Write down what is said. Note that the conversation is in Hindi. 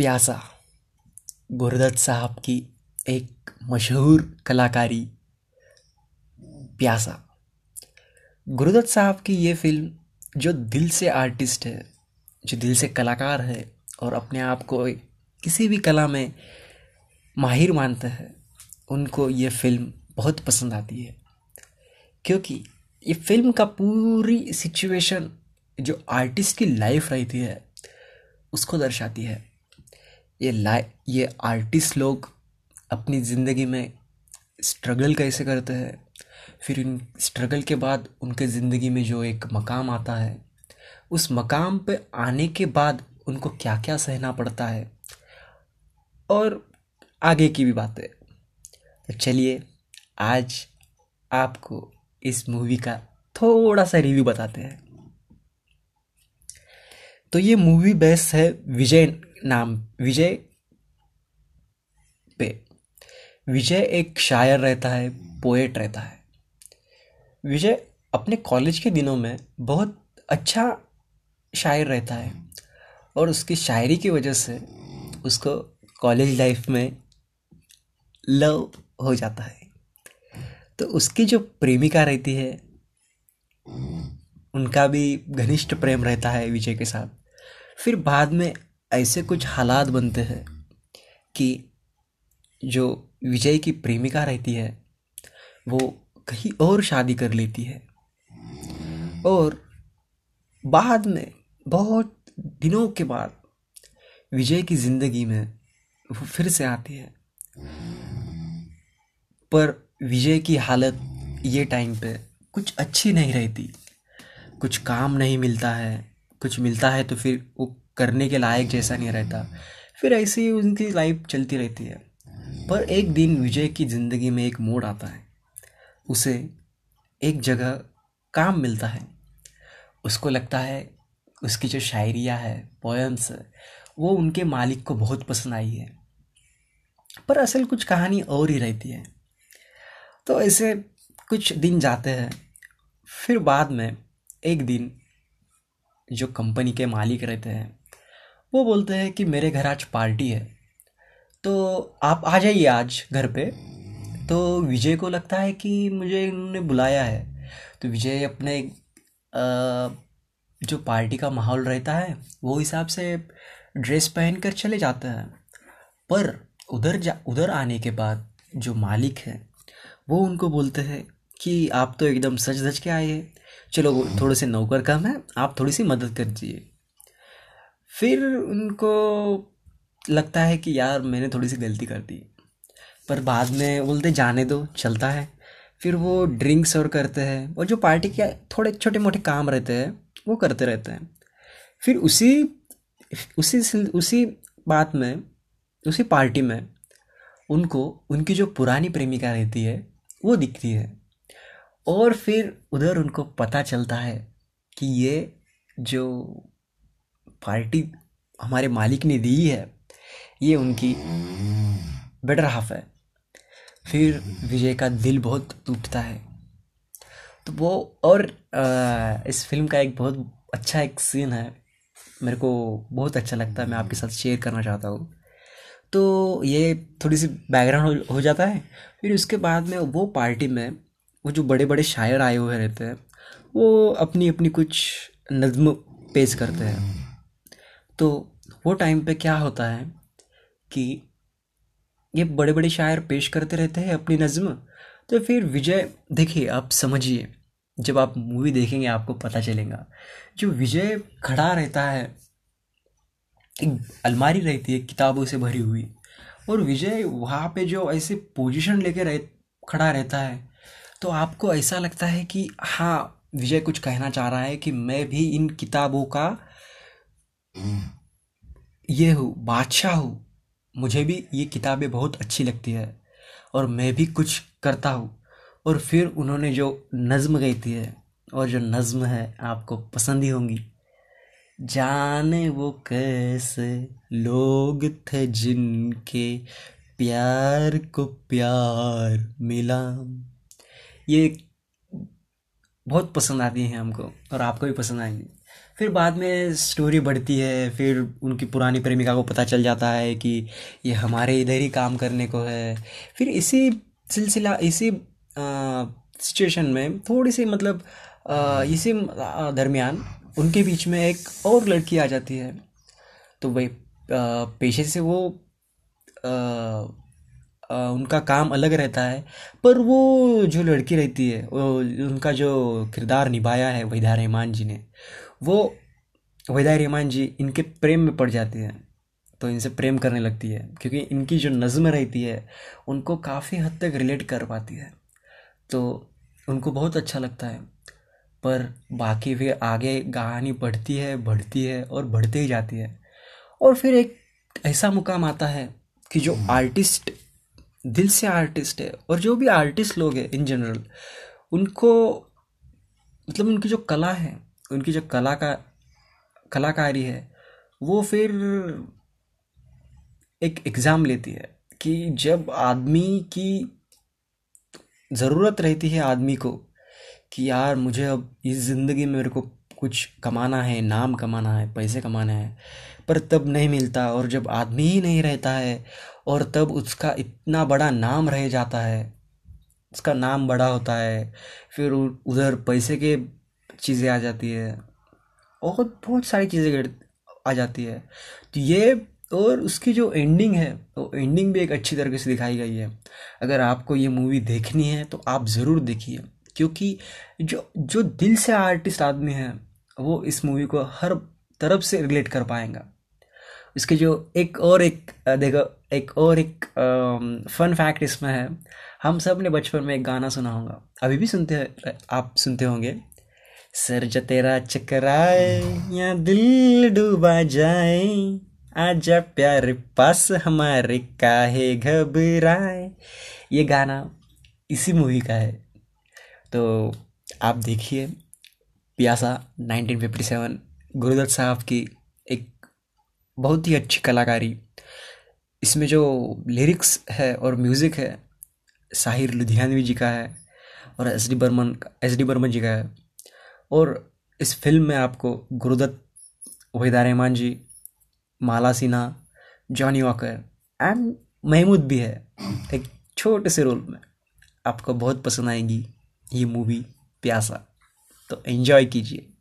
प्यासा गुरदत्त साहब की एक मशहूर कलाकारी, प्यासा। गुरुदत्त साहब की ये फ़िल्म जो दिल से आर्टिस्ट है, जो दिल से कलाकार है और अपने आप को किसी भी कला में माहिर मानते हैं, उनको ये फ़िल्म बहुत पसंद आती है। क्योंकि ये फ़िल्म का पूरी सिचुएशन जो आर्टिस्ट की लाइफ रहती है, उसको दर्शाती है। ये लाइ ये आर्टिस्ट लोग अपनी ज़िंदगी में स्ट्रगल कैसे करते हैं? फिर इन स्ट्रगल के बाद उनके ज़िंदगी में जो एक मकाम आता है, उस मकाम पे आने के बाद उनको क्या क्या सहना पड़ता है? और आगे की भी बातें। तो चलिए, आज आपको इस मूवी का थोड़ा सा रिव्यू बताते हैं। तो ये मूवी बेस्ट है विजय नाम विजय पे। विजय एक शायर रहता है पोएट रहता है। विजय अपने कॉलेज के दिनों में बहुत अच्छा शायर रहता है और उसकी शायरी की वजह से उसको कॉलेज लाइफ में लव हो जाता है। तो उसकी जो प्रेमिका रहती है, उनका भी घनिष्ठ प्रेम रहता है विजय के साथ। फिर बाद में ऐसे कुछ हालात बनते हैं कि जो विजय की प्रेमिका रहती है, वो कहीं और शादी कर लेती है। और बाद में, बहुत दिनों के बाद विजय की ज़िंदगी में वो फिर से आती है। पर विजय की हालत ये टाइम पे कुछ अच्छी नहीं रहती। कुछ काम नहीं मिलता है, कुछ मिलता है तो फिर वो करने के लायक जैसा नहीं रहता। फिर ऐसे ही उनकी लाइफ चलती रहती है। पर एक दिन विजय की ज़िंदगी में एक मोड़ आता है। उसे एक जगह काम मिलता है। उसको लगता है उसकी जो शायरिया है पोएम्स वो उनके मालिक को बहुत पसंद आई है। पर असल कुछ कहानी और ही रहती है। तो ऐसे कुछ दिन जाते हैं। फिर बाद में एक दिन जो कंपनी के मालिक रहते हैं वो बोलते हैं कि मेरे घर आज पार्टी है। तो आप आ जाइए आज घर पे। तो विजय को लगता है कि मुझे इन्होंने बुलाया है। तो विजय अपने जो पार्टी का माहौल रहता है, वो हिसाब से ड्रेस पहन कर चले जाते हैं। पर उधर जा, उधर आने के बाद जो मालिक है, वो उनको बोलते हैं कि आप तो एकदम सच धज के आए हैं। चलो, थोड़े से नौकर कम है, आप थोड़ी सी मदद कर दीजिए। फिर उनको लगता है कि यार, मैंने थोड़ी सी गलती कर दी। पर बाद में बोलते जाने दो, चलता है। फिर वो ड्रिंक्स और करते हैं। और जो पार्टी के थोड़े छोटे मोटे काम रहते हैं, वो करते रहते हैं। फिर उसी उसी उसी बात में, उसी पार्टी में उनको, उनकी जो पुरानी प्रेमिका रहती है, वो दिखती है। और फिर उधर उनको पता चलता है कि ये जो पार्टी हमारे मालिक ने दी है ये उनकी बेटर हाफ़ है। फिर विजय का दिल बहुत टूटता है। तो वो और इस फ़िल्म का एक बहुत अच्छा एक सीन है। मेरे को बहुत अच्छा लगता है मैं आपके साथ शेयर करना चाहता हूँ। तो ये थोड़ी सी बैकग्राउंड हो, हो जाता है। फिर उसके बाद में वो पार्टी में वो जो बड़े बड़े शायर आए हुए रहते हैं वो अपनी अपनी कुछ नज्म पेश करते हैं। तो वो टाइम पे क्या होता है कि ये बड़े बड़े शायर पेश करते रहते हैं अपनी नज़म। तो फिर विजय, देखिए, आप समझिए, जब आप मूवी देखेंगे, आपको पता चलेगा। जो विजय खड़ा रहता है, एक अलमारी रहती है, किताबों से भरी हुई, और विजय वहाँ पे जो ऐसे पोजीशन लेके रह, खड़ा रहता है तो आपको ऐसा लगता है कि हाँ विजय कुछ कहना चाह रहा है कि मैं भी इन किताबों का ये हूँ, बादशाह हूँ। मुझे भी ये किताबें बहुत अच्छी लगती है और मैं भी कुछ करता हूँ। और फिर उन्होंने जो नज़म गई थी है और जो नज़म है, आपको पसंद ही होंगी। जाने वो कैसे लोग थे जिनके प्यार को प्यार मिला। ये बहुत पसंद आती हैं हमको और आपको भी पसंद आएँगी। फिर बाद में स्टोरी बढ़ती है फिर उनकी पुरानी प्रेमिका को पता चल जाता है कि ये हमारे इधर ही काम करने को है। फिर इसी सिलसिला इसी सिचुएशन में थोड़ी सी मतलब आ, इसी दरमियान उनके बीच में एक और लड़की आ जाती है। तो वही पेशे से वो आ, आ, उनका काम अलग रहता है पर वो जो लड़की रहती है वो उनका जो किरदार निभाया है वहीदा रहमान जी ने वो वहीदा रहमान जी इनके प्रेम में पड़ जाती है तो इनसे प्रेम करने लगती है क्योंकि इनकी जो नज़म रहती है उनको काफ़ी हद तक रिलेट कर पाती है। तो उनको बहुत अच्छा लगता है पर बाकी फिर आगे कहानी बढ़ती है बढ़ती है और बढ़ते ही जाती है। और फिर एक ऐसा मुकाम आता है कि जो आर्टिस्ट दिल से आर्टिस्ट है और जो भी आर्टिस्ट लोग हैं इन जनरल उनको मतलब उनकी जो कला है उनकी जो कला का, कलाकारी है, वो फिर एक एग्ज़ाम लेती है कि जब आदमी की ज़रूरत रहती है आदमी को कि यार मुझे अब इस ज़िंदगी में मेरे को कुछ कमाना है, नाम कमाना है, पैसे कमाना है, पर तब नहीं मिलता और जब आदमी ही नहीं रहता है और तब उसका इतना बड़ा नाम रह जाता है, उसका नाम बड़ा होता है, फिर उधर पैसे के चीज़ें आ जाती है और बहुत सारी चीज़ें आ जाती है। तो ये और उसकी जो एंडिंग है तो एंडिंग भी एक अच्छी तरीके से दिखाई गई है। अगर आपको ये मूवी देखनी है तो आप ज़रूर देखिए, क्योंकि जो जो दिल से आर्टिस्ट आदमी है, वो इस मूवी को हर तरफ़ से रिलेट कर पाएगा। इसके जो एक और एक, देखो, एक और एक फन फैक्ट इसमें है। हम सबने बचपन में एक गाना सुना होगा। अभी भी सुनते आप सुनते होंगे। सर जो तेरा चकराए या दिल डूबा जाए आजा प्यार पास हमारे काहे घबराए ये गाना इसी मूवी का है तो आप देखिए प्यासा 1957 गुरुदत्त साहब की एक बहुत ही अच्छी कलाकारी। इसमें जो लिरिक्स है और म्यूज़िक है साहिर लुधियानवी जी का है और S D Burman S D Burman ji का है। और इस फ़िल्म में आपको गुरुदत्त वहीदा रहमान जी, माला सिन्हा, जॉनी वॉकर एंड महमूद भी है, एक छोटे से रोल में। आपको बहुत पसंद आएगी ये मूवी प्यासा। तो एंजॉय कीजिए।